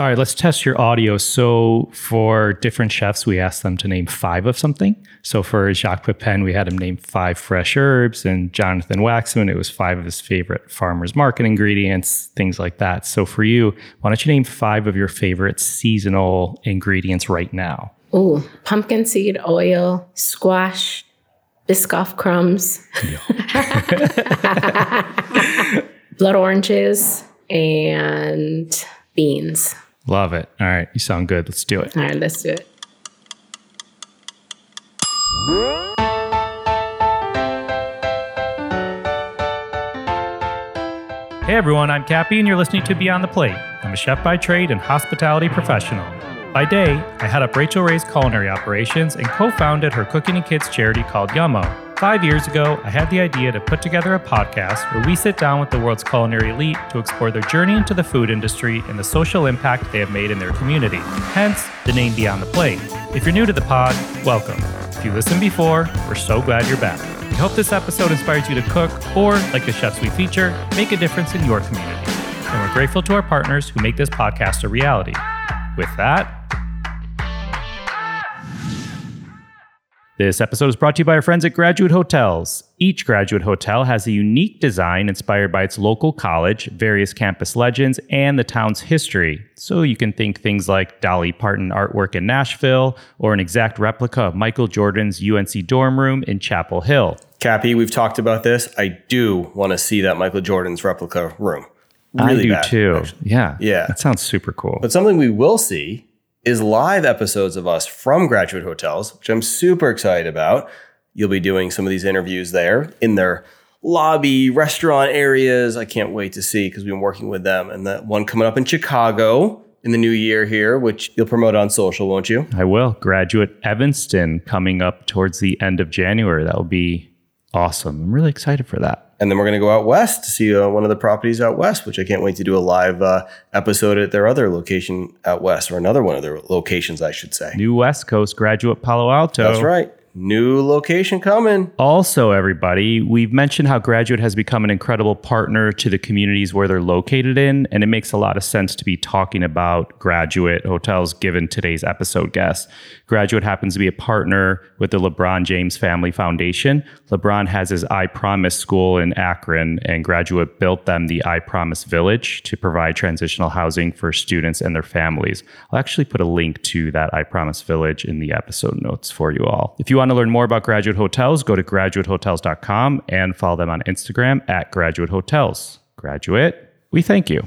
All right, let's test your audio. So, for different chefs, we asked them to name five of something. So, for Jacques Pepin, we had him name five fresh herbs, and Jonathan Waxman, it was five of his favorite farmers market ingredients, things like that. So, for you, why don't you name five of your favorite seasonal ingredients right now? Oh, pumpkin seed oil, squash, Biscoff crumbs, blood oranges, and beans. Love it. All right, you sound good. Let's do it. All right, let's do it. Hey everyone, I'm Cappy, and you're listening to Beyond the Plate. I'm a chef by trade and hospitality professional. By day, I head up Rachael Ray's culinary operations and co founded her cooking and kids charity called Yum-o. Five years ago, I had the idea to put together a podcast where we sit down with the world's culinary elite to explore their journey into the food industry and the social impact they have made in their community. Hence, the name Beyond the Plate. If you're new to the pod, welcome. If you listened before, we're so glad you're back. We hope this episode inspires you to cook or, like the chefs we feature, make a difference in your community. And we're grateful to our partners who make this podcast a reality. With that, This episode is brought to you by our friends at Graduate Hotels. Each graduate hotel has a unique design inspired by its local college, various campus legends, and the town's history. So you can think things like Dolly Parton artwork in Nashville or an exact replica of Michael Jordan's UNC dorm room in Chapel Hill. Cappy, we've talked about this. I do want to see that Michael Jordan's replica room. Really I do bad, too. Actually. Yeah. Yeah. That sounds super cool. But something we will see is live episodes of us from graduate hotels, which I'm super excited about. You'll be doing some of these interviews there in their lobby, restaurant areas. I can't wait to see because we've been working with them. And that one coming up in Chicago in the new year here, which you'll promote on social, won't you? I will. Graduate Evanston coming up towards the end of January. That will be awesome. I'm really excited for that. And then we're going to go out west to see uh, one of the properties out west, which I can't wait to do a live uh, episode at their other location out west, or another one of their locations, I should say. New West Coast Graduate Palo Alto. That's right. New location coming. Also, everybody, we've mentioned how Graduate has become an incredible partner to the communities where they're located in, and it makes a lot of sense to be talking about Graduate hotels given today's episode guest. Graduate happens to be a partner with the LeBron James Family Foundation. LeBron has his I Promise school in Akron, and Graduate built them the I Promise Village to provide transitional housing for students and their families. I'll actually put a link to that I Promise Village in the episode notes for you all. If you want to learn more about Graduate Hotels, go to graduatehotels.com and follow them on Instagram at Graduate Hotels. Graduate, we thank you.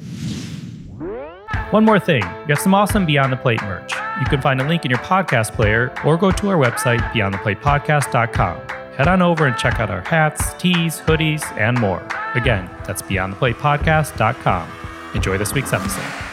One more thing, we have some awesome Beyond the Plate merch. You can find a link in your podcast player or go to our website, beyondtheplatepodcast.com. Head on over and check out our hats, tees, hoodies, and more. Again, that's beyondtheplatepodcast.com. Enjoy this week's episode.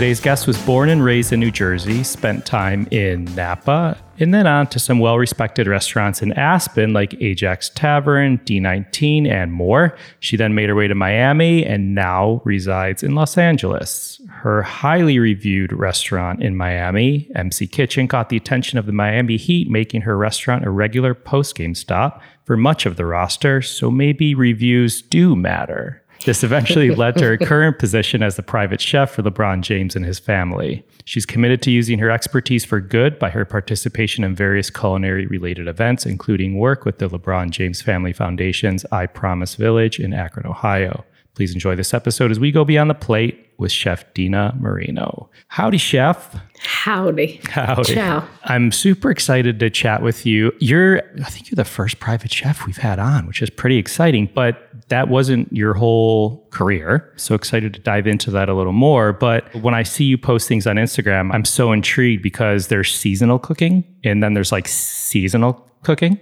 Today's guest was born and raised in New Jersey, spent time in Napa, and then on to some well respected restaurants in Aspen like Ajax Tavern, D19, and more. She then made her way to Miami and now resides in Los Angeles. Her highly reviewed restaurant in Miami, MC Kitchen, caught the attention of the Miami Heat, making her restaurant a regular post game stop for much of the roster, so maybe reviews do matter. This eventually led to her current position as the private chef for LeBron James and his family. She's committed to using her expertise for good by her participation in various culinary related events, including work with the LeBron James Family Foundation's I Promise Village in Akron, Ohio. Please enjoy this episode as we go beyond the plate with Chef Dena Marino. Howdy, Chef. Howdy. Howdy. Ciao. I'm super excited to chat with you. You're, I think you're the first private chef we've had on, which is pretty exciting, but that wasn't your whole career. So excited to dive into that a little more. But when I see you post things on Instagram, I'm so intrigued because there's seasonal cooking and then there's like seasonal cooking,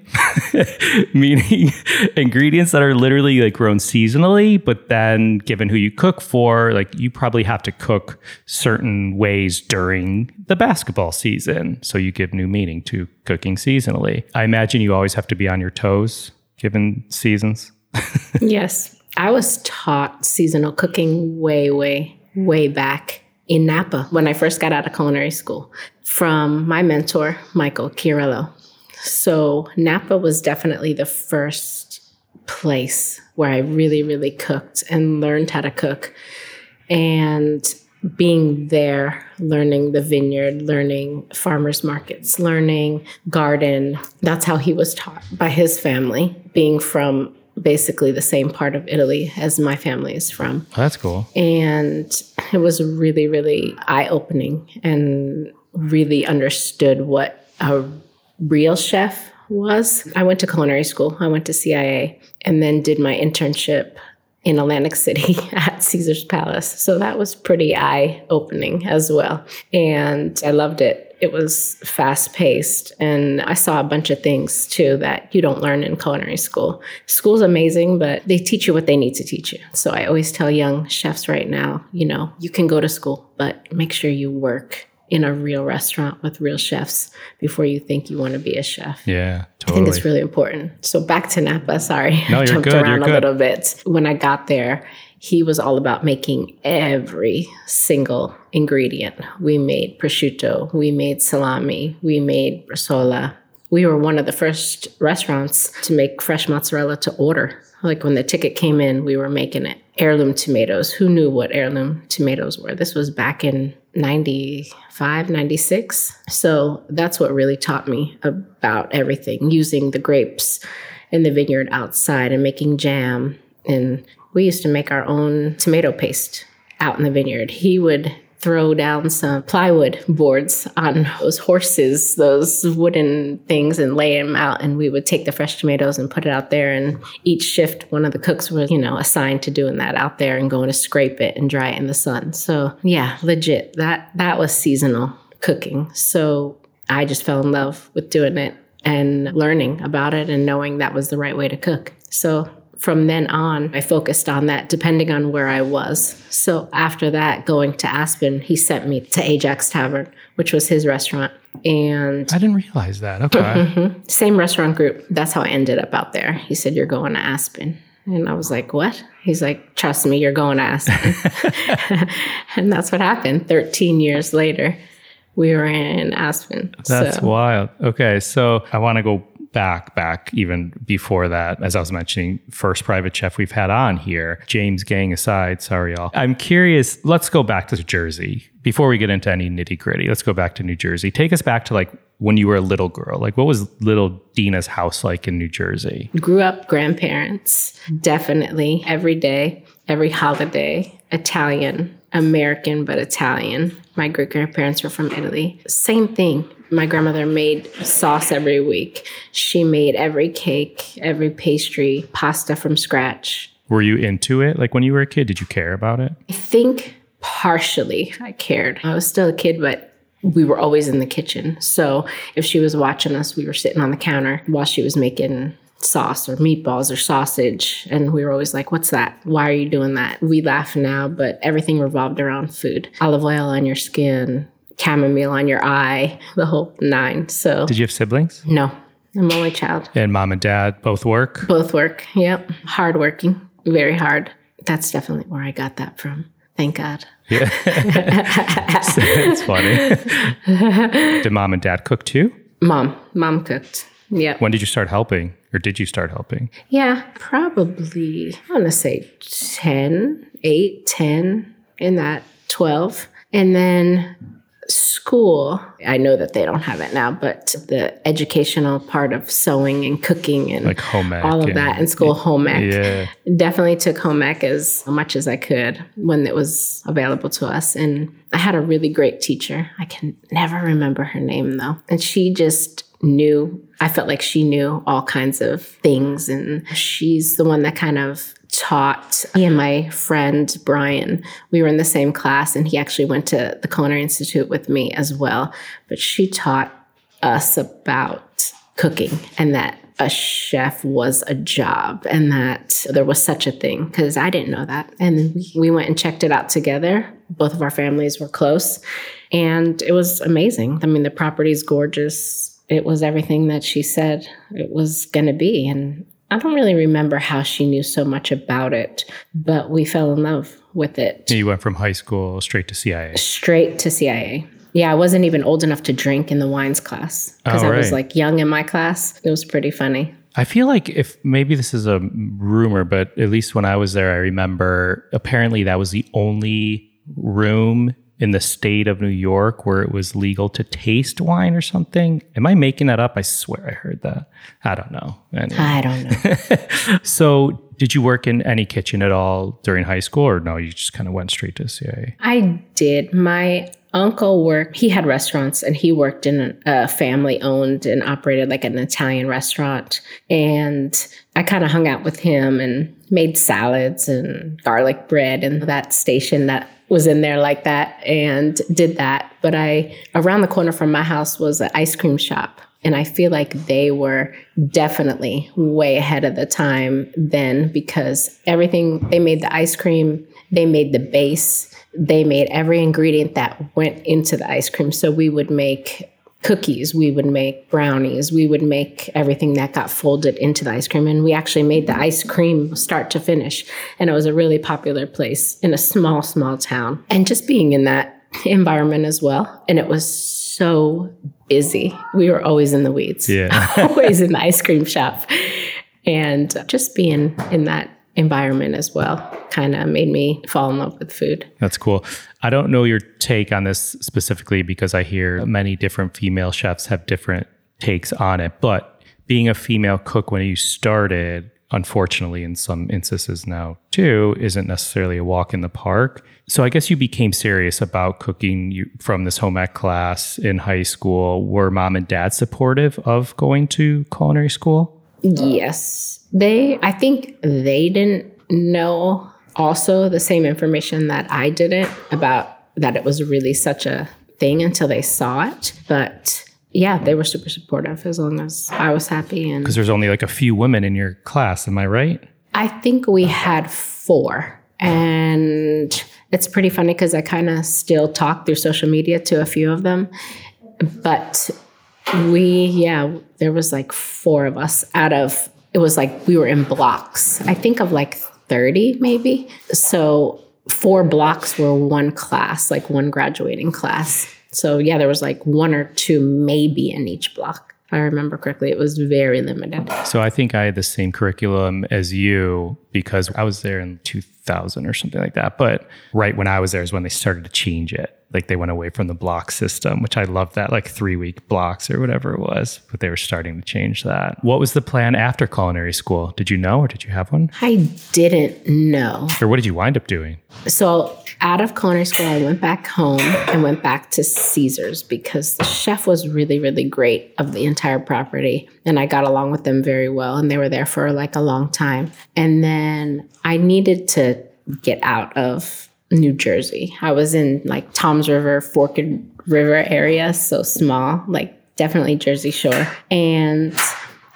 meaning ingredients that are literally like grown seasonally, but then given who you cook for, like you probably have to cook certain ways during the basketball season. So you give new meaning to cooking seasonally. I imagine you always have to be on your toes given seasons. yes. I was taught seasonal cooking way, way, way back in Napa when I first got out of culinary school from my mentor, Michael Chiarello. So Napa was definitely the first place where I really, really cooked and learned how to cook. And being there, learning the vineyard, learning farmers markets, learning garden. That's how he was taught by his family, being from basically the same part of Italy as my family is from. Oh, that's cool. And it was really, really eye opening and really understood what a real chef was. I went to culinary school, I went to CIA, and then did my internship in Atlantic City at Caesar's Palace. So that was pretty eye opening as well. And I loved it. It was fast paced. And I saw a bunch of things too that you don't learn in culinary school. School's amazing, but they teach you what they need to teach you. So I always tell young chefs right now, you know, you can go to school, but make sure you work in a real restaurant with real chefs before you think you want to be a chef. Yeah, totally. I think it's really important. So back to Napa. Sorry, No, I jumped good, around you're a good. little bit. When I got there, he was all about making every single ingredient. We made prosciutto, we made salami, we made bresaola. We were one of the first restaurants to make fresh mozzarella to order. Like when the ticket came in, we were making it. Heirloom tomatoes. Who knew what heirloom tomatoes were? This was back in 95, 96. So that's what really taught me about everything using the grapes in the vineyard outside and making jam. And we used to make our own tomato paste out in the vineyard. He would throw down some plywood boards on those horses, those wooden things, and lay them out. And we would take the fresh tomatoes and put it out there. And each shift, one of the cooks was, you know, assigned to doing that out there and going to scrape it and dry it in the sun. So yeah, legit. That that was seasonal cooking. So I just fell in love with doing it and learning about it and knowing that was the right way to cook. So from then on, I focused on that depending on where I was. So after that, going to Aspen, he sent me to Ajax Tavern, which was his restaurant. And I didn't realize that. Okay. Mm-hmm. same restaurant group. That's how I ended up out there. He said, You're going to Aspen. And I was like, What? He's like, Trust me, you're going to Aspen. and that's what happened. 13 years later, we were in Aspen. That's so, wild. Okay, so I want to go back, back even before that. As I was mentioning, first private chef we've had on here, James Gang aside. Sorry, y'all. I'm curious. Let's go back to Jersey before we get into any nitty gritty. Let's go back to New Jersey. Take us back to like when you were a little girl. Like, what was little Dena's house like in New Jersey? grew up grandparents, definitely every day, every holiday, Italian, American, but Italian. My great grandparents were from Italy. Same thing. My grandmother made sauce every week. She made every cake, every pastry, pasta from scratch. Were you into it? Like when you were a kid, did you care about it? I think partially I cared. I was still a kid, but we were always in the kitchen. So if she was watching us, we were sitting on the counter while she was making sauce or meatballs or sausage. And we were always like, What's that? Why are you doing that? We laugh now, but everything revolved around food olive oil on your skin, chamomile on your eye, the whole nine. So, Did you have siblings? no, I'm only child. And mom and dad both work? Both work. Yep. Hardworking, very hard. That's definitely where I got that from. Thank God. Yeah. it's funny. Did mom and dad cook too? Mom, mom cooked. Yeah. When did you start helping? Or did you start helping? Yeah, probably, I want to say 10, 8, 10, in that 12. And then school, I know that they don't have it now, but the educational part of sewing and cooking and Like home ec all of and- that in school, home ec. Yeah. Definitely took home ec as much as I could when it was available to us. And I had a really great teacher. I can never remember her name though. And she just knew, I felt like she knew all kinds of things. And she's the one that kind of taught me and my friend Brian. We were in the same class and he actually went to the Culinary Institute with me as well. But she taught us about cooking and that a chef was a job and that there was such a thing because I didn't know that. And we, we went and checked it out together. Both of our families were close and it was amazing. I mean, the property is gorgeous. It was everything that she said it was going to be. And I don't really remember how she knew so much about it, but we fell in love with it You went from high school straight to CIA. straight to CIA. Yeah, I wasn't even old enough to drink in the wines class because Oh, I was like young in my class. It was pretty funny. I feel like if maybe this is a rumor, but at least when I was there, I remember apparently that was the only room in the state of New York where it was legal to taste wine or something. Am I making that up? I swear I heard that. I don't know. Anyway. I don't know. so, did you work in any kitchen at all during high school, or no? You just kind of went straight to CIA. I did. My uncle worked, he had restaurants and he worked in a family owned and operated like an Italian restaurant. And I kind of hung out with him and made salads and garlic bread in that station that was in there like that and did that. But I, around the corner from my house was an ice cream shop. And I feel like they were definitely way ahead of the time then because everything, they made the ice cream, they made the base, they made every ingredient that went into the ice cream. So we would make cookies, we would make brownies, we would make everything that got folded into the ice cream. And we actually made the ice cream start to finish. And it was a really popular place in a small, small town. And just being in that environment as well. And it was so busy. We were always in the weeds. Yeah. always in the ice cream shop. And just being in that environment as well kind of made me fall in love with food. That's cool. I don't know your take on this specifically because I hear many different female chefs have different takes on it. But being a female cook when you started, unfortunately, in some instances now too, isn't necessarily a walk in the park. So I guess you became serious about cooking you, from this home ec class in high school. Were mom and dad supportive of going to culinary school? Yes. They, I think they didn't know also the same information that I didn't about that it was really such a thing until they saw it. But yeah, they were super supportive as long as I was happy. And Because there's only like a few women in your class, am I right? I think we had four. And it's pretty funny because I kind of still talk through social media to a few of them. But we, yeah, there was like four of us out of, it was like we were in blocks. I think of like 30 maybe. So four blocks were one class, like one graduating class. So yeah, there was like one or two maybe in each block. If I remember correctly, it was very limited. So I think I had the same curriculum as you because I was there in 2000 or something like that. But right when I was there is when they started to change it. Like they went away from the block system, which I loved that, like three week blocks or whatever it was. But they were starting to change that. What was the plan after culinary school? Did you know or did you have one? I didn't know. Or what did you wind up doing? So out of culinary school, I went back home and went back to Caesars because the chef was really, really great of the entire property. And I got along with them very well. And they were there for like a long time. And then I needed to get out of New Jersey. I was in like Toms River, Forked River area, so small, like definitely Jersey Shore. And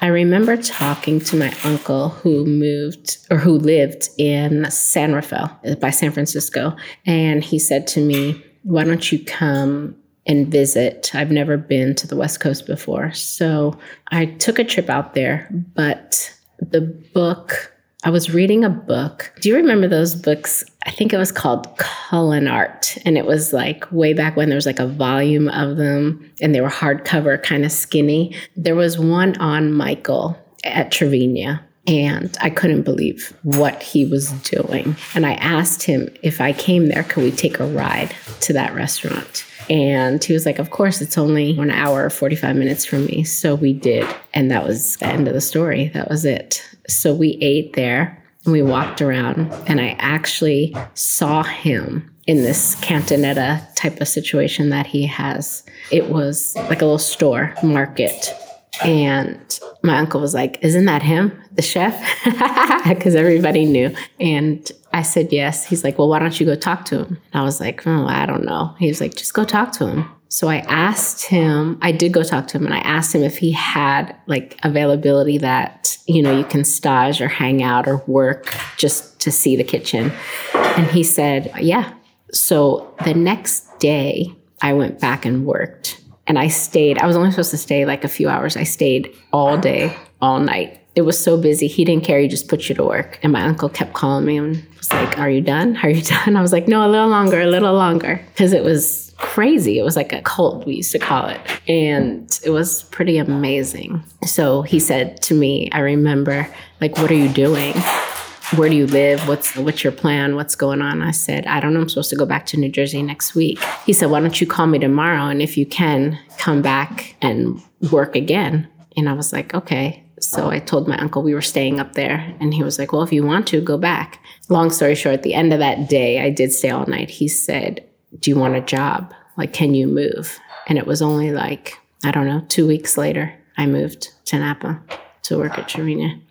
I remember talking to my uncle who moved or who lived in San Rafael uh, by San Francisco. And he said to me, Why don't you come and visit? I've never been to the West Coast before. So I took a trip out there, but the book I was reading a book. Do you remember those books? I think it was called Cullen Art. And it was like way back when there was like a volume of them and they were hardcover, kind of skinny. There was one on Michael at Tra Vigne. And I couldn't believe what he was doing. And I asked him if I came there, could we take a ride to that restaurant? And he was like, Of course, it's only an hour, 45 minutes from me. So we did. And that was the end of the story. That was it. So we ate there and we walked around, and I actually saw him in this cantinetta type of situation that he has. It was like a little store market. And my uncle was like, Isn't that him, the chef? Because everybody knew. And I said, Yes. He's like, Well, why don't you go talk to him? And I was like, Oh, I don't know. He was like, Just go talk to him. So I asked him, I did go talk to him and I asked him if he had like availability that, you know, you can stage or hang out or work just to see the kitchen. And he said, yeah. So the next day I went back and worked and I stayed. I was only supposed to stay like a few hours. I stayed all day, all night. It was so busy. He didn't care. He just put you to work. And my uncle kept calling me and was like, Are you done? Are you done? I was like, No, a little longer, a little longer. Because it was crazy. It was like a cult, we used to call it. And it was pretty amazing. So he said to me, I remember, like, what are you doing? Where do you live? What's what's your plan? What's going on? I said, I don't know. I'm supposed to go back to New Jersey next week. He said, Why don't you call me tomorrow? And if you can, come back and work again. And I was like, Okay. So I told my uncle we were staying up there, and he was like, Well, if you want to, go back. Long story short, at the end of that day, I did stay all night. He said, Do you want a job? Like, can you move? And it was only like, I don't know, two weeks later, I moved to Napa to work at Tra Vigne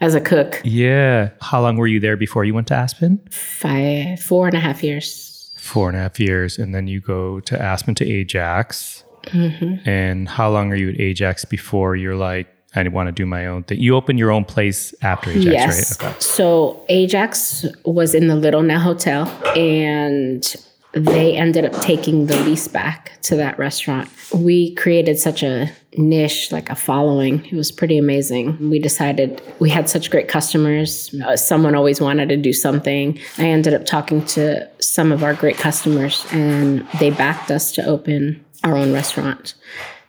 as a cook. Yeah. How long were you there before you went to Aspen? Five, four and a half years. Four and a half years. And then you go to Aspen to Ajax. Mm-hmm. And how long are you at Ajax before you're like, I want to do my own thing? You open your own place after Ajax, yes. right? Okay. So Ajax was in the Little Nell Hotel, and they ended up taking the lease back to that restaurant. We created such a niche, like a following. It was pretty amazing. We decided we had such great customers. Uh, someone always wanted to do something. I ended up talking to some of our great customers, and they backed us to open our own restaurant.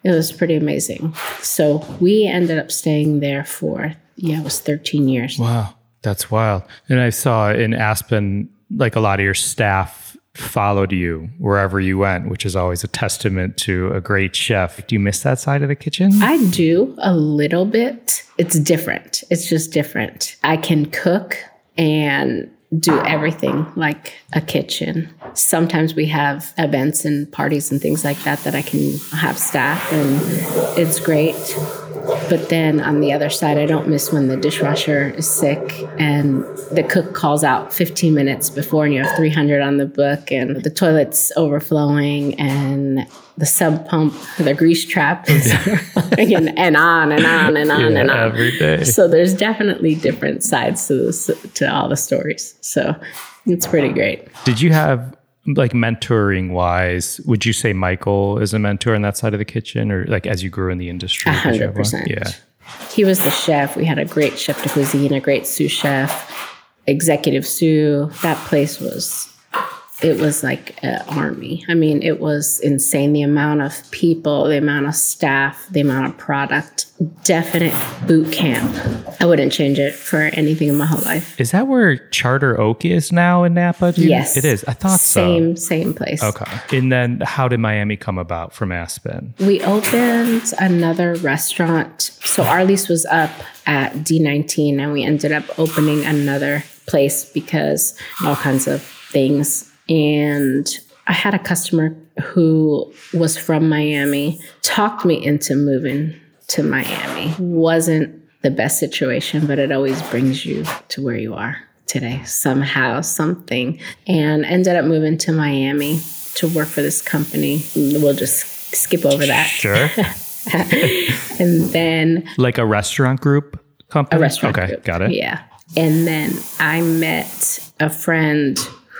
It was pretty amazing. So we ended up staying there for, yeah, it was 13 years. Wow. That's wild. And I saw in Aspen, like a lot of your staff followed you wherever you went, which is always a testament to a great chef. Do you miss that side of the kitchen? I do a little bit. It's different. It's just different. I can cook and do everything like a kitchen. Sometimes we have events and parties and things like that that I can have staff and it's great. But then on the other side, I don't miss when the dishwasher is sick and the cook calls out 15 minutes before and you have 300 on the book and the toilet's overflowing and the sump pump, the grease trap is and, and on and on and on Yeah, and on. every day. So there's definitely different sides to this, to all the stories. So it's pretty great. Did you have like mentoring wise, would you say Michael is a mentor on that side of the kitchen or like as you grew in the industry? A did you have one? 100%. Yeah. He was the chef. We had a great chef de cuisine, a great sous chef, executive sous. That place was, it was like an army. I mean, it was insane. The amount of people, the amount of staff, the amount of product. Definite boot camp. I wouldn't change it for anything in my whole life. Is that where Charter Oak is now in Napa? Yes, It is. I thought so. same same place. Okay. And then how did Miami come about from Aspen? We opened another restaurant. So our lease was up at D19 and we ended up opening another place because all kinds of things. And I had a customer who was from Miami, talked me into moving to Miami. Wasn't the best situation, but it always brings you to where you are today, somehow, something. And ended up moving to Miami to work for this company. We'll just skip over that. Sure. And then like a restaurant group company? a restaurant. Okay. group. Got it. Yeah. And then I met a friend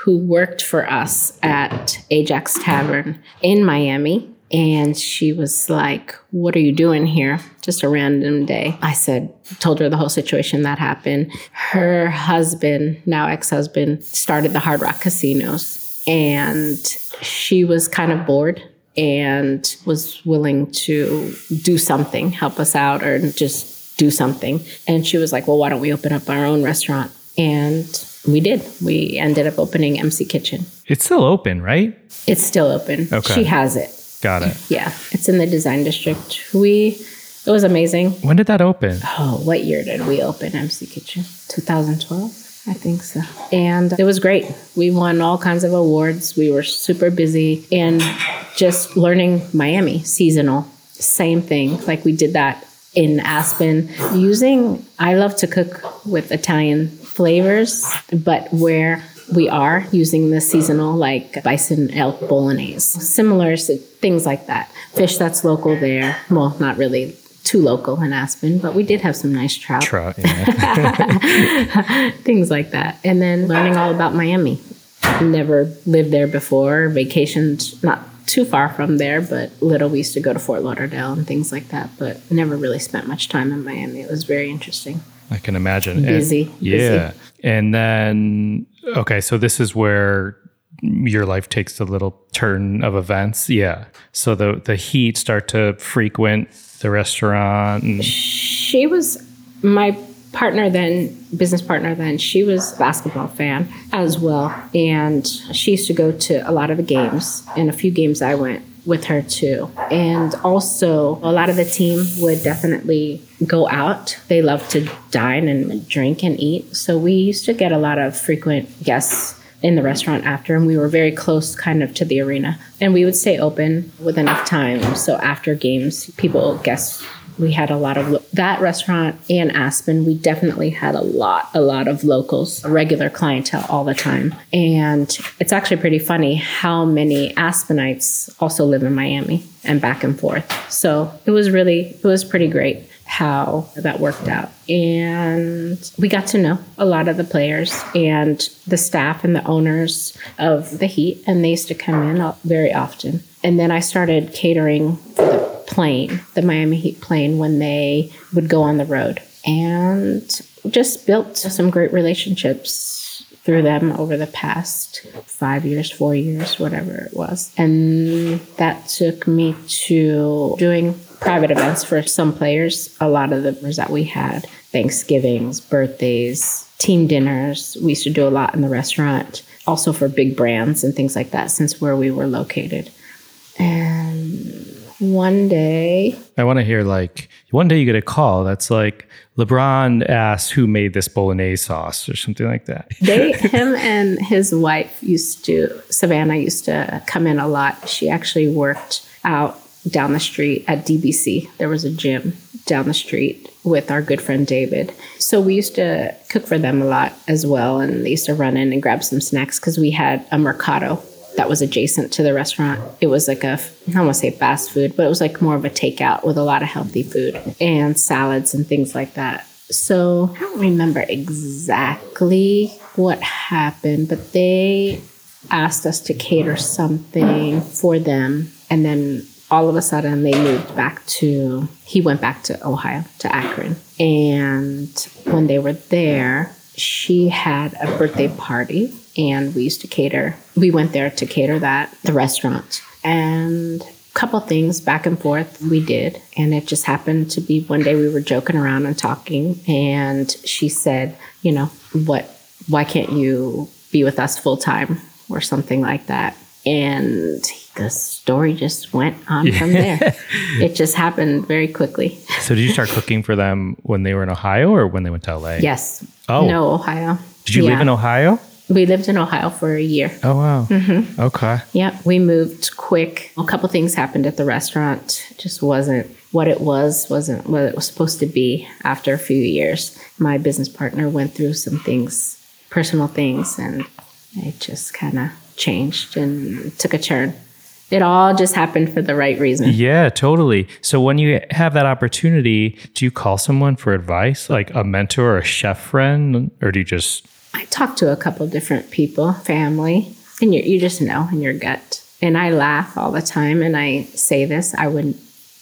who worked for us at Ajax Tavern in Miami. And she was like, What are you doing here? Just a random day. I said, told her the whole situation that happened. Her husband, now ex husband, started the Hard Rock casinos. And she was kind of bored and was willing to do something, help us out, or just do something. And she was like, Well, why don't we open up our own restaurant? And we did. We ended up opening MC Kitchen. It's still open, right? It's still open. Okay. She has it. Got it. Yeah. It's in the design district. We, it was amazing. When did that open? Oh, what year did we open MC Kitchen? 2012? I think so. And it was great. We won all kinds of awards. We were super busy and just learning Miami seasonal. Same thing. Like we did that in Aspen using, I love to cook with Italian flavors, but where we are using the seasonal like bison elk bolognese, similar things like that. Fish that's local there. Well, not really too local in Aspen, but we did have some nice trout, Trout. Yeah. things like that. And then learning all about Miami. Never lived there before, vacationed not too far from there, but little we used to go to Fort Lauderdale and things like that, but never really spent much time in Miami. It was very interesting. I can imagine. And- Busy, yeah. And then, okay, so this is where your life takes a little turn of events. Yeah. So the the heat start to frequent the restaurant. And- she was my partner then business partner then she was a basketball fan as well and she used to go to a lot of the games and a few games i went with her too. And also a lot of the team would definitely go out. They love to dine and drink and eat. So we used to get a lot of frequent guests in the restaurant after and we were very close kind of to the arena. And we would stay open with enough time. So after games people guests we had a lot of lo- that restaurant and Aspen. We definitely had a lot, a lot of locals, regular clientele all the time. And it's actually pretty funny how many Aspenites also live in Miami and back and forth. So it was really, it was pretty great how that worked out. And we got to know a lot of the players and the staff and the owners of the Heat, and they used to come in very often. And then I started catering for the plane, the Miami Heat plane, when they would go on the road. And just built some great relationships through them over the past five years, four years, whatever it was. And that took me to doing private events for some players. A lot of the that we had Thanksgivings, birthdays, team dinners. We used to do a lot in the restaurant, also for big brands and things like that, since where we were located. And one day. I want to hear like one day you get a call that's like LeBron asks who made this bolognese sauce or something like that. They, him and his wife used to Savannah used to come in a lot. She actually worked out down the street at DBC. There was a gym down the street with our good friend David. So we used to cook for them a lot as well, and they used to run in and grab some snacks because we had a mercado that was adjacent to the restaurant. It was like a, I don't want to say fast food, but it was like more of a takeout with a lot of healthy food and salads and things like that. So I don't remember exactly what happened, but they asked us to cater something for them. And then all of a sudden they moved back to, he went back to Ohio, to Akron. And when they were there, she had a birthday party and we used to cater. We went there to cater that, the restaurant. And a couple things back and forth we did. And it just happened to be one day we were joking around and talking. And she said, you know, what, why can't you be with us full time or something like that? And the story just went on yeah. from there. it just happened very quickly. So, did you start cooking for them when they were in Ohio or when they went to LA? Yes. Oh. No, Ohio. Did you yeah. live in Ohio? We lived in Ohio for a year. Oh, wow. Mm-hmm. Okay. Yeah, we moved quick. A couple things happened at the restaurant. Just wasn't what it was, wasn't what it was supposed to be after a few years. My business partner went through some things, personal things, and it just kind of changed and took a turn. It all just happened for the right reason. Yeah, totally. So when you have that opportunity, do you call someone for advice, like a mentor or a chef friend, or do you just I talk to a couple different people, family, and you, you just know in your gut. And I laugh all the time, and I say this I would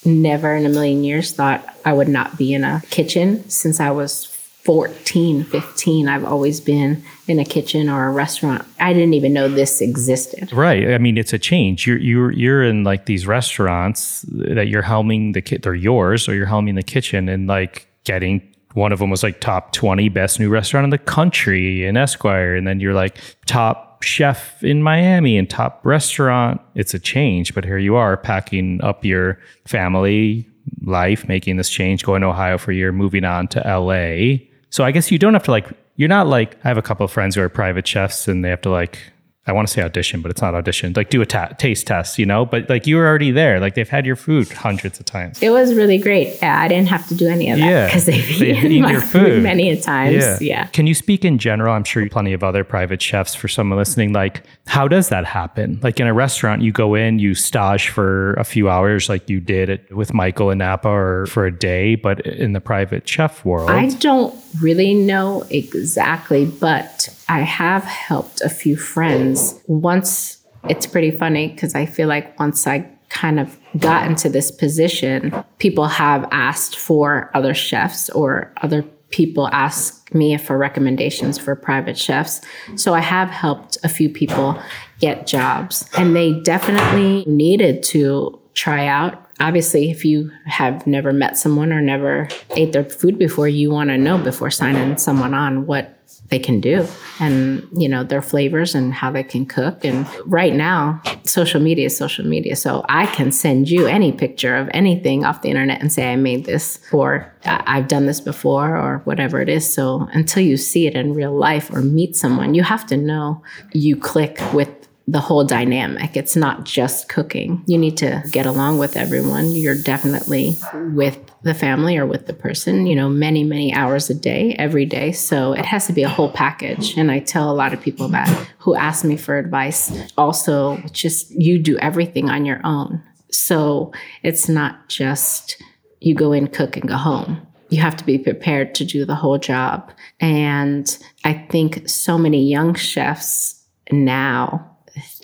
never in a million years thought I would not be in a kitchen since I was 14, 15. I've always been in a kitchen or a restaurant. I didn't even know this existed. Right. I mean, it's a change. You're you're you're in like these restaurants that you're helming the kit. They're yours, or you're helming the kitchen and like getting one of them was like top 20 best new restaurant in the country in Esquire. And then you're like top chef in Miami and top restaurant. It's a change, but here you are packing up your family life, making this change, going to Ohio for a year, moving on to LA. So I guess you don't have to like, you're not like, I have a couple of friends who are private chefs and they have to like I want to say audition, but it's not audition. Like do a ta- taste test, you know. But like you were already there. Like they've had your food hundreds of times. It was really great. Yeah, I didn't have to do any of that because they've, they've eaten, my your food. many a times. Yeah. yeah. Can you speak in general? I'm sure plenty of other private chefs for someone listening. Like, how does that happen? Like in a restaurant, you go in, you stage for a few hours, like you did it with Michael and Napa, or for a day. But in the private chef world, I don't really know exactly, but I have helped a few friends. Once it's pretty funny because I feel like once I kind of got into this position, people have asked for other chefs or other people ask me for recommendations for private chefs. So I have helped a few people get jobs, and they definitely needed to try out. Obviously, if you have never met someone or never ate their food before, you want to know before signing someone on what they can do and you know their flavors and how they can cook. And right now social media is social media. So i can send you any picture of anything off the internet and say i made this or i've done this before or whatever it is. So until you see it in real life or meet someone you have to know you click with the whole dynamic. It's not just cooking. You need to get along with everyone. You're definitely with the family or with the person, you know, many, many hours a day, every day. So it has to be a whole package. And I tell a lot of people that who ask me for advice also, just you do everything on your own. So it's not just you go in, cook, and go home. You have to be prepared to do the whole job. And I think so many young chefs now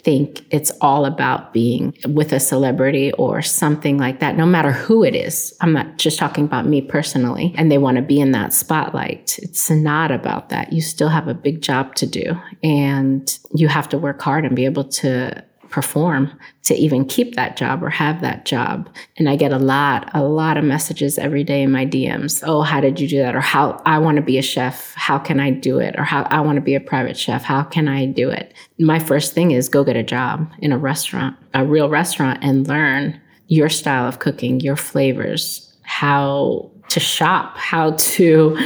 think it's all about being with a celebrity or something like that, no matter who it is. I'm not just talking about me personally, and they want to be in that spotlight. It's not about that. You still have a big job to do, and you have to work hard and be able to perform to even keep that job or have that job. And I get a lot, a lot of messages every day in my DMs. Oh, how did you do that? Or how I want to be a chef. How can I do it? Or how I want to be a private chef. How can I do it? My first thing is go get a job in a restaurant, a real restaurant, and learn your style of cooking, your flavors, how to shop, how to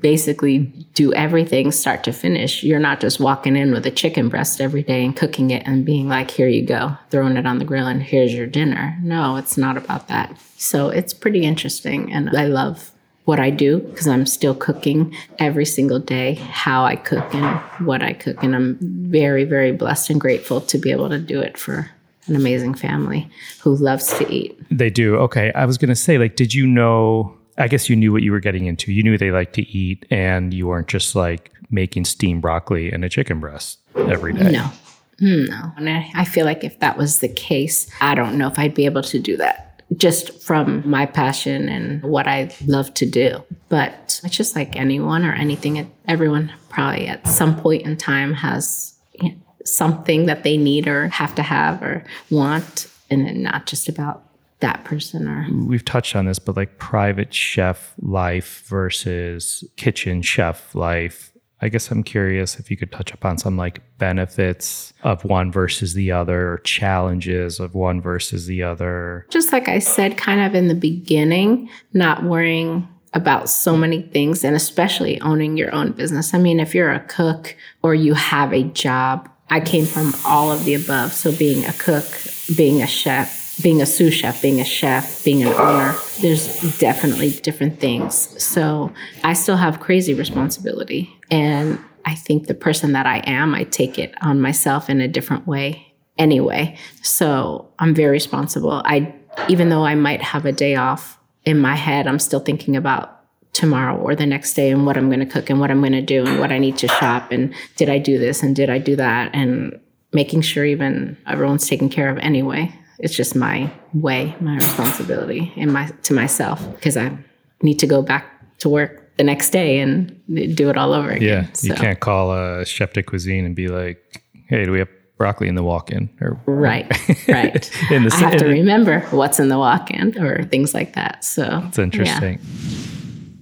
basically do everything start to finish. You're not just walking in with a chicken breast every day and cooking it and being like, here you go, throwing it on the grill and here's your dinner. No, it's not about that. So it's pretty interesting. And I love what I do because I'm still cooking every single day, how I cook and what I cook. And I'm very, very blessed and grateful to be able to do it for an amazing family who loves to eat. They do. Okay. I was going to say, like, did you know I guess you knew what you were getting into. You knew they like to eat, and you weren't just like making steamed broccoli and a chicken breast every day. No, hmm, no. And I feel like if that was the case, I don't know if I'd be able to do that just from my passion and what I love to do. But it's just like anyone or anything, everyone probably at some point in time has something that they need or have to have or want, and then not just about that person or we've touched on this but like private chef life versus kitchen chef life. I guess i'm curious if you could touch upon some like benefits of one versus the other or challenges of one versus the other. Just like i said kind of in the beginning not worrying about so many things and especially owning your own business. I mean if you're a cook or you have a job i came from all of the above. So being a cook being a chef being a sous chef, being a chef, being an owner, there's definitely different things. So I still have crazy responsibility. And I think the person that I am, I take it on myself in a different way anyway. So I'm very responsible. I even though I might have a day off in my head, I'm still thinking about tomorrow or the next day and what I'm going to cook and what I'm going to do and what I need to shop and did I do this and did I do that and making sure even everyone's taken care of anyway it's just my way, my responsibility, and my to myself because I need to go back to work the next day and do it all over again. Yeah, so. you can't call a chef de cuisine and be like, "Hey, do we have broccoli in the walk-in?" Or right, right. in the, I have to remember what's in the walk-in or things like that. So it's interesting. Yeah.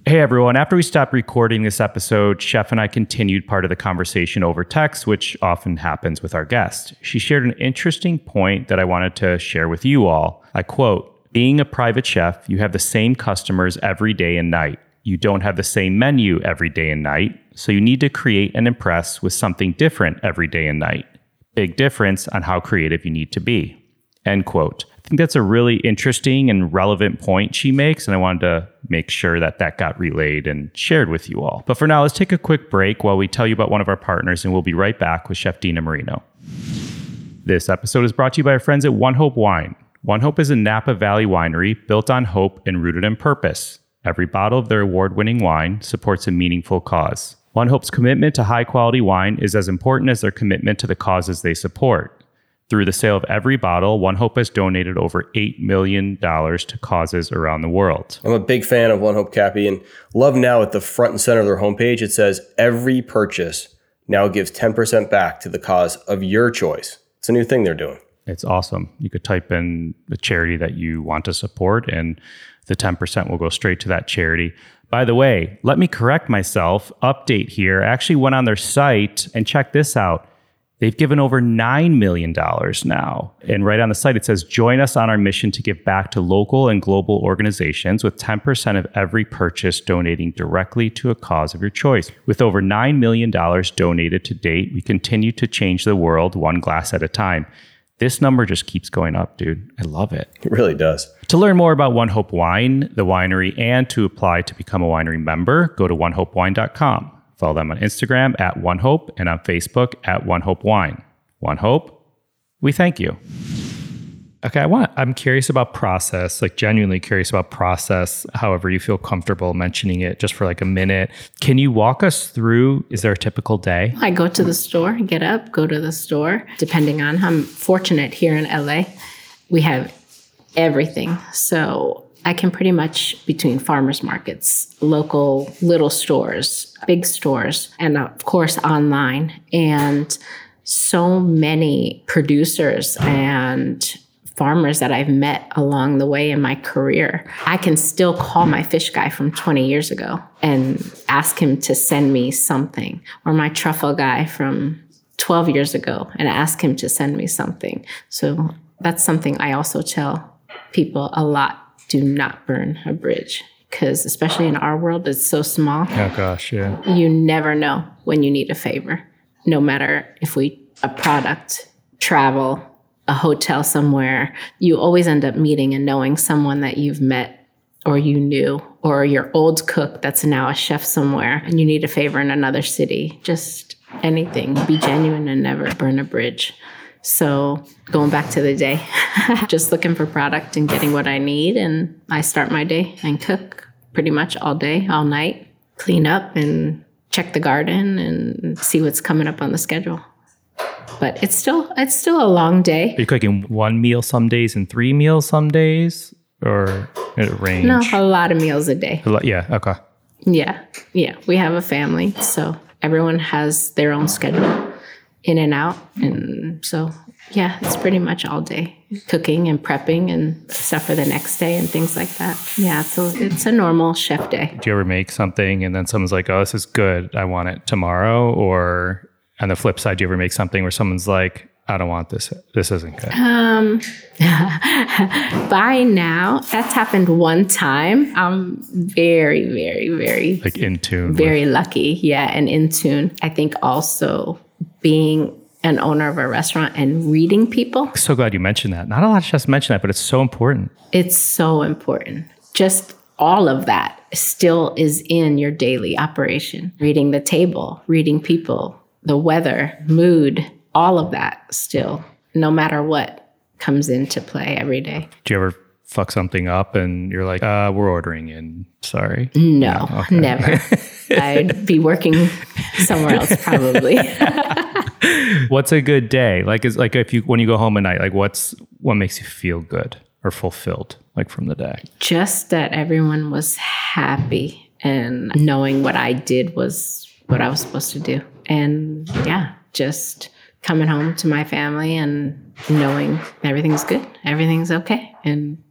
Hey everyone, after we stopped recording this episode, Chef and I continued part of the conversation over text, which often happens with our guests. She shared an interesting point that I wanted to share with you all. I quote, being a private chef, you have the same customers every day and night. You don't have the same menu every day and night, so you need to create and impress with something different every day and night. Big difference on how creative you need to be. End quote think that's a really interesting and relevant point she makes, and I wanted to make sure that that got relayed and shared with you all. But for now, let's take a quick break while we tell you about one of our partners, and we'll be right back with Chef Dena Marino. This episode is brought to you by our friends at One Hope Wine. One Hope is a Napa Valley winery built on hope and rooted in purpose. Every bottle of their award winning wine supports a meaningful cause. One Hope's commitment to high quality wine is as important as their commitment to the causes they support. Through the sale of every bottle, One Hope has donated over $8 million to causes around the world. I'm a big fan of One Hope Cappy and love now at the front and center of their homepage, it says every purchase now gives 10% back to the cause of your choice. It's a new thing they're doing. It's awesome. You could type in the charity that you want to support, and the 10% will go straight to that charity. By the way, let me correct myself. Update here. I actually went on their site and checked this out. They've given over $9 million now. And right on the site, it says, Join us on our mission to give back to local and global organizations with 10% of every purchase donating directly to a cause of your choice. With over $9 million donated to date, we continue to change the world one glass at a time. This number just keeps going up, dude. I love it. It really does. To learn more about One Hope Wine, the winery, and to apply to become a winery member, go to onehopewine.com. Follow them on Instagram at One Hope and on Facebook at One Hope Wine. One Hope, we thank you. Okay, I want I'm curious about process, like genuinely curious about process, however you feel comfortable mentioning it just for like a minute. Can you walk us through is there a typical day? I go to the store, get up, go to the store. Depending on, I'm fortunate here in LA, we have everything. So I can pretty much between farmers markets, local little stores, big stores, and of course online, and so many producers and farmers that I've met along the way in my career. I can still call my fish guy from 20 years ago and ask him to send me something, or my truffle guy from 12 years ago and ask him to send me something. So that's something I also tell people a lot do not burn a bridge because especially in our world it's so small oh gosh yeah you never know when you need a favor no matter if we a product travel a hotel somewhere, you always end up meeting and knowing someone that you've met or you knew, or your old cook that's now a chef somewhere and you need a favor in another city. Just anything. Be genuine and never burn a bridge. So, going back to the day, just looking for product and getting what I need. And I start my day and cook pretty much all day, all night, clean up and check the garden and see what's coming up on the schedule but it's still it's still a long day. Are you cooking one meal some days and three meals some days, or it range? No, a lot of meals a day. A lot, yeah. Okay. Yeah, yeah. We have a family, so everyone has their own schedule, in and out, and so yeah, it's pretty much all day cooking and prepping and stuff for the next day and things like that. Yeah, so it's a normal chef day. Do you ever make something and then someone's like, "Oh, this is good. I want it tomorrow," or on the flip side, do you ever make something where someone's like, I don't want this. This isn't good. Um, by now, that's happened one time. I'm very, very, very like in tune. Very with- lucky, yeah, and in tune. I think also being an owner of a restaurant and reading people. So glad you mentioned that. Not a lot of chefs mention that, but it's so important. It's so important. Just all of that still is in your daily operation. Reading the table, reading people, the weather, mood, all of that still, no matter what comes into play every day. Do you ever fuck something up and you're like, uh, we're ordering in. Sorry. No, okay. never. I'd be working somewhere else probably. what's a good day? Like is like if you when you go home at night, like what's what makes you feel good or fulfilled like from the day? Just that everyone was happy and knowing what I did was what I was supposed to do and yeah, just coming home to my family and knowing everything's good, everything's okay, and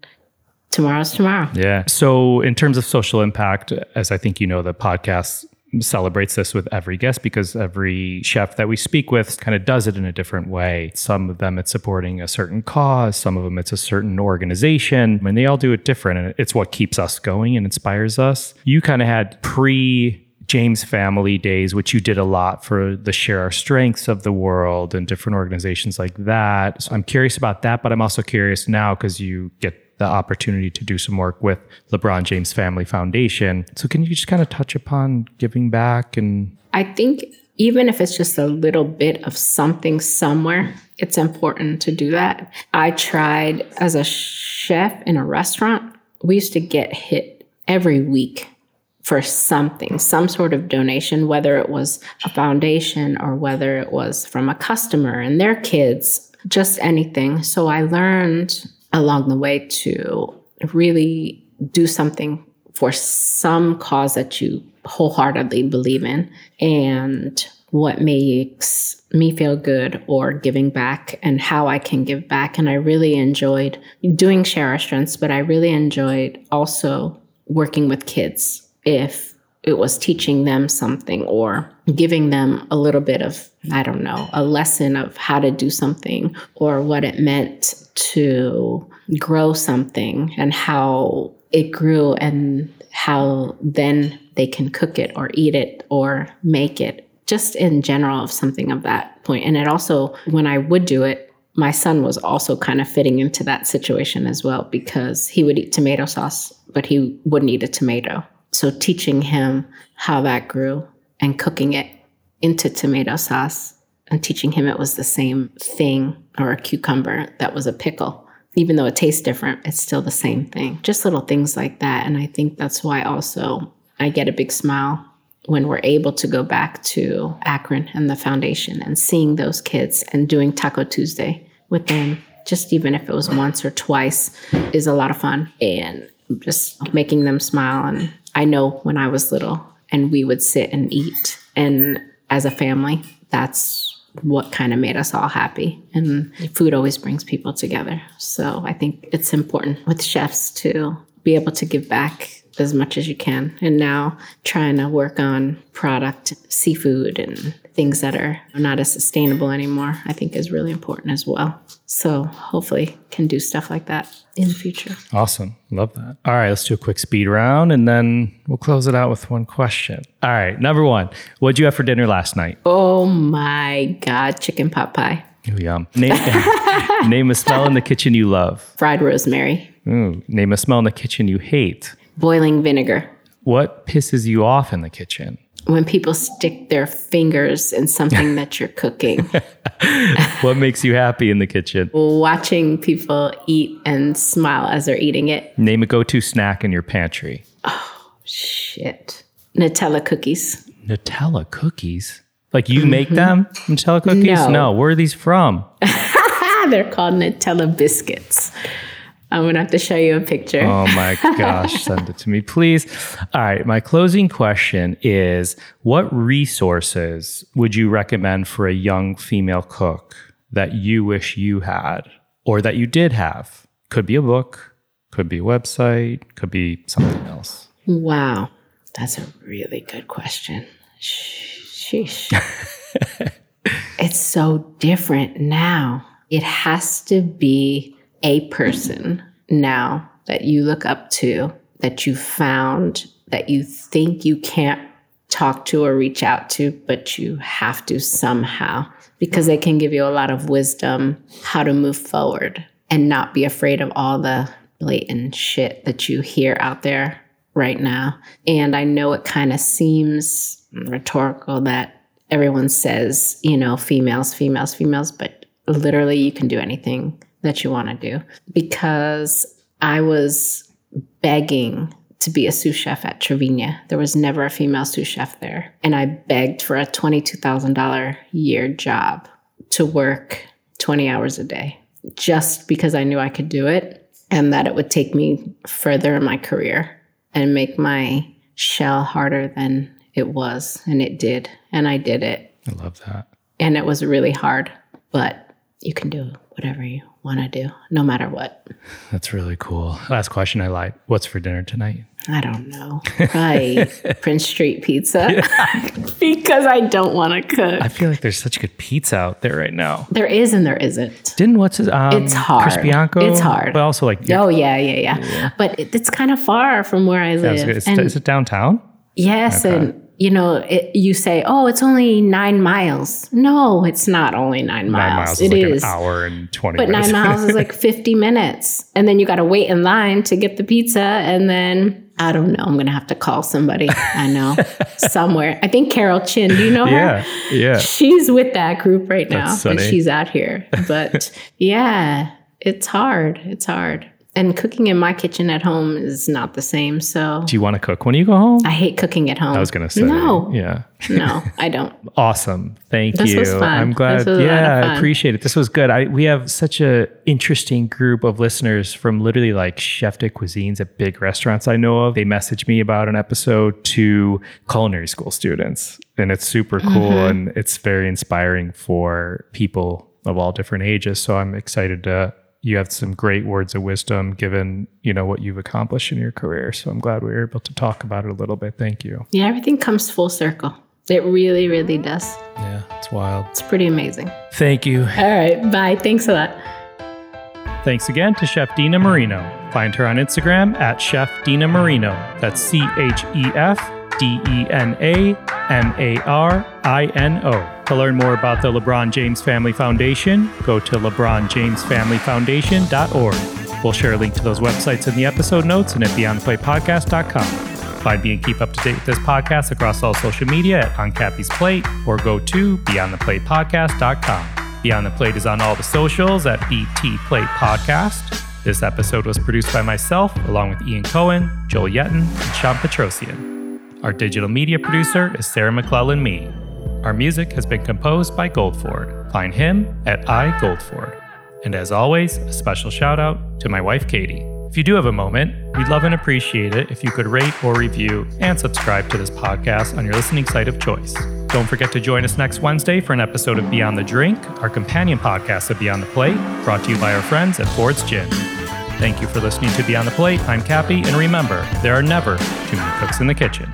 tomorrow's tomorrow. Yeah. So, in terms of social impact, as I think you know, the podcast celebrates this with every guest because every chef that we speak with kind of does it in a different way. Some of them it's supporting a certain cause, some of them it's a certain organization, and they all do it different. And it's what keeps us going and inspires us. You kind of had pre James Family Days, which you did a lot for the Share Our Strengths of the world and different organizations like that. So I'm curious about that, but I'm also curious now because you get the opportunity to do some work with LeBron James Family Foundation. So can you just kind of touch upon giving back and I think even if it's just a little bit of something somewhere, it's important to do that. I tried as a chef in a restaurant, we used to get hit every week for something, some sort of donation, whether it was a foundation or whether it was from a customer and their kids, just anything. So I learned along the way to really do something for some cause that you wholeheartedly believe in and what makes me feel good or giving back and how I can give back. And I really enjoyed doing share our strengths, but I really enjoyed also working with kids if it was teaching them something or giving them a little bit of, I don't know, a lesson of how to do something or what it meant to grow something and how it grew and how then they can cook it or eat it or make it just in general of something of that point. and it also when i would do it my son was also kind of fitting into that situation as well because he would eat tomato sauce but he wouldn't eat a tomato so teaching him how that grew and cooking it into tomato sauce and teaching him it was the same thing or a cucumber that was a pickle even though it tastes different, it's still the same thing. Just little things like that. And I think that's why also I get a big smile when we're able to go back to Akron and the foundation and seeing those kids and doing Taco Tuesday with them, just even if it was once or twice, is a lot of fun. And just making them smile. And I know when I was little and we would sit and eat, and as a family, that's what kind of made us all happy. And food always brings people together. So I think it's important with chefs to be able to give back as much as you can. And now trying to work on product, seafood, and things that are not as sustainable anymore, I think is really important as well. So hopefully can do stuff like that in the future. Awesome. Love that. All right, let's do a quick speed round and then we'll close it out with one question. All right, number one, what'd you have for dinner last night? Oh my God, chicken pot pie. Ooh, yum. Name, name a smell in the kitchen you love. Fried rosemary. Ooh, name a smell in the kitchen you hate. Boiling vinegar. What pisses you off in the kitchen? When people stick their fingers in something that you're cooking. what makes you happy in the kitchen? Watching people eat and smile as they're eating it. Name a go to snack in your pantry. Oh, shit. Nutella cookies. Nutella cookies? Like you make mm-hmm. them? Nutella cookies? No. no. Where are these from? They're called Nutella biscuits. I'm gonna have to show you a picture. Oh my gosh, send it to me, please. All right, my closing question is what resources would you recommend for a young female cook that you wish you had or that you did have? Could be a book, could be a website, could be something else. Wow. That's a really good question. Sheesh. it's so different now. It has to be a person now that you look up to, that you found, that you think you can't talk to or reach out to, but you have to somehow because they can give you a lot of wisdom how to move forward and not be afraid of all the blatant shit that you hear out there right now. And I know it kind of seems rhetorical that everyone says, you know, females, females, females, but literally you can do anything that you want to do because I was begging to be a sous chef at Tra Vigne. There was never a female sous chef there. And I begged for a $22,000 year job to work 20 hours a day just because I knew I could do it and that it would take me further in my career and make my shell harder than it was. And it did. And I did it. I love that. And it was really hard, but you can do whatever you want to do, no matter what. That's really cool. Last question I lied. What's for dinner tonight? I don't know. Probably Prince Street Pizza because I don't want to cook. I feel like there's such good pizza out there right now. There is and there isn't. Didn't what's his? Um, it's hard. Chris Bianco. It's hard. But also like. Oh yeah, yeah, yeah. yeah. But it, it's kind of far from where I live. Yeah, is it downtown? Yes, okay. and you know, it, you say, "Oh, it's only nine miles." No, it's not only nine, nine miles. miles. It is, like an hour and twenty. But minutes. nine miles is like fifty minutes, and then you got to wait in line to get the pizza, and then I don't know. I'm gonna have to call somebody. I know somewhere. I think Carol Chin. Do you know her? Yeah, yeah. She's with that group right now, and she's out here. But yeah, it's hard. It's hard. And cooking in my kitchen at home is not the same. So Do you want to cook when you go home? I hate cooking at home. I was going to say. no, Yeah. no, I don't. Awesome. Thank This you. I'm glad. This was a lot yeah, I appreciate it. This was good. I we have such a interesting group of listeners from literally like chef de cuisines at big restaurants I know of. They messaged me about an episode to culinary school students, and it's super cool Mm-hmm. and it's very inspiring for people of all different ages. So I'm excited to you have some great words of wisdom given, you know, what you've accomplished in your career. So I'm glad we were able to talk about it a little bit. Thank you. Yeah, everything comes full circle. It really, really does. Yeah, it's wild. It's pretty amazing. Thank you. All right. Bye. Thanks a lot. Thanks again to Chef Dena Marino. Find her on Instagram at Chef Dena Marino. That's C H E To learn more about the LeBron James Family Foundation, go to LeBronJamesFamilyFoundation.org. We'll share a link to those websites in the episode notes and at BeyondThePlatePodcast.com. Find me and keep up to date with this podcast across all social media at On Cappy's Plate or go to BeyondThePlatePodcast.com. Beyond the Plate is on all the socials at BT Plate Podcast. This episode was produced by myself, along with Ian Cohen, Joel Yetton, and Sean Petrosian. Our digital media producer is Sarah McClellan Me. Our music has been composed by Goldford. Find him at iGoldford. And as always, a special shout out to my wife Katie. If you do have a moment, we'd love and appreciate it if you could rate or review and subscribe to this podcast on your listening site of choice. Don't forget to join us next Wednesday for an episode of Beyond the Drink, our companion podcast of Beyond the Plate, brought to you by our friends at Ford's Gin. Thank you for listening to Beyond the Plate. I'm Cappy, and remember, there are never too many cooks in the kitchen.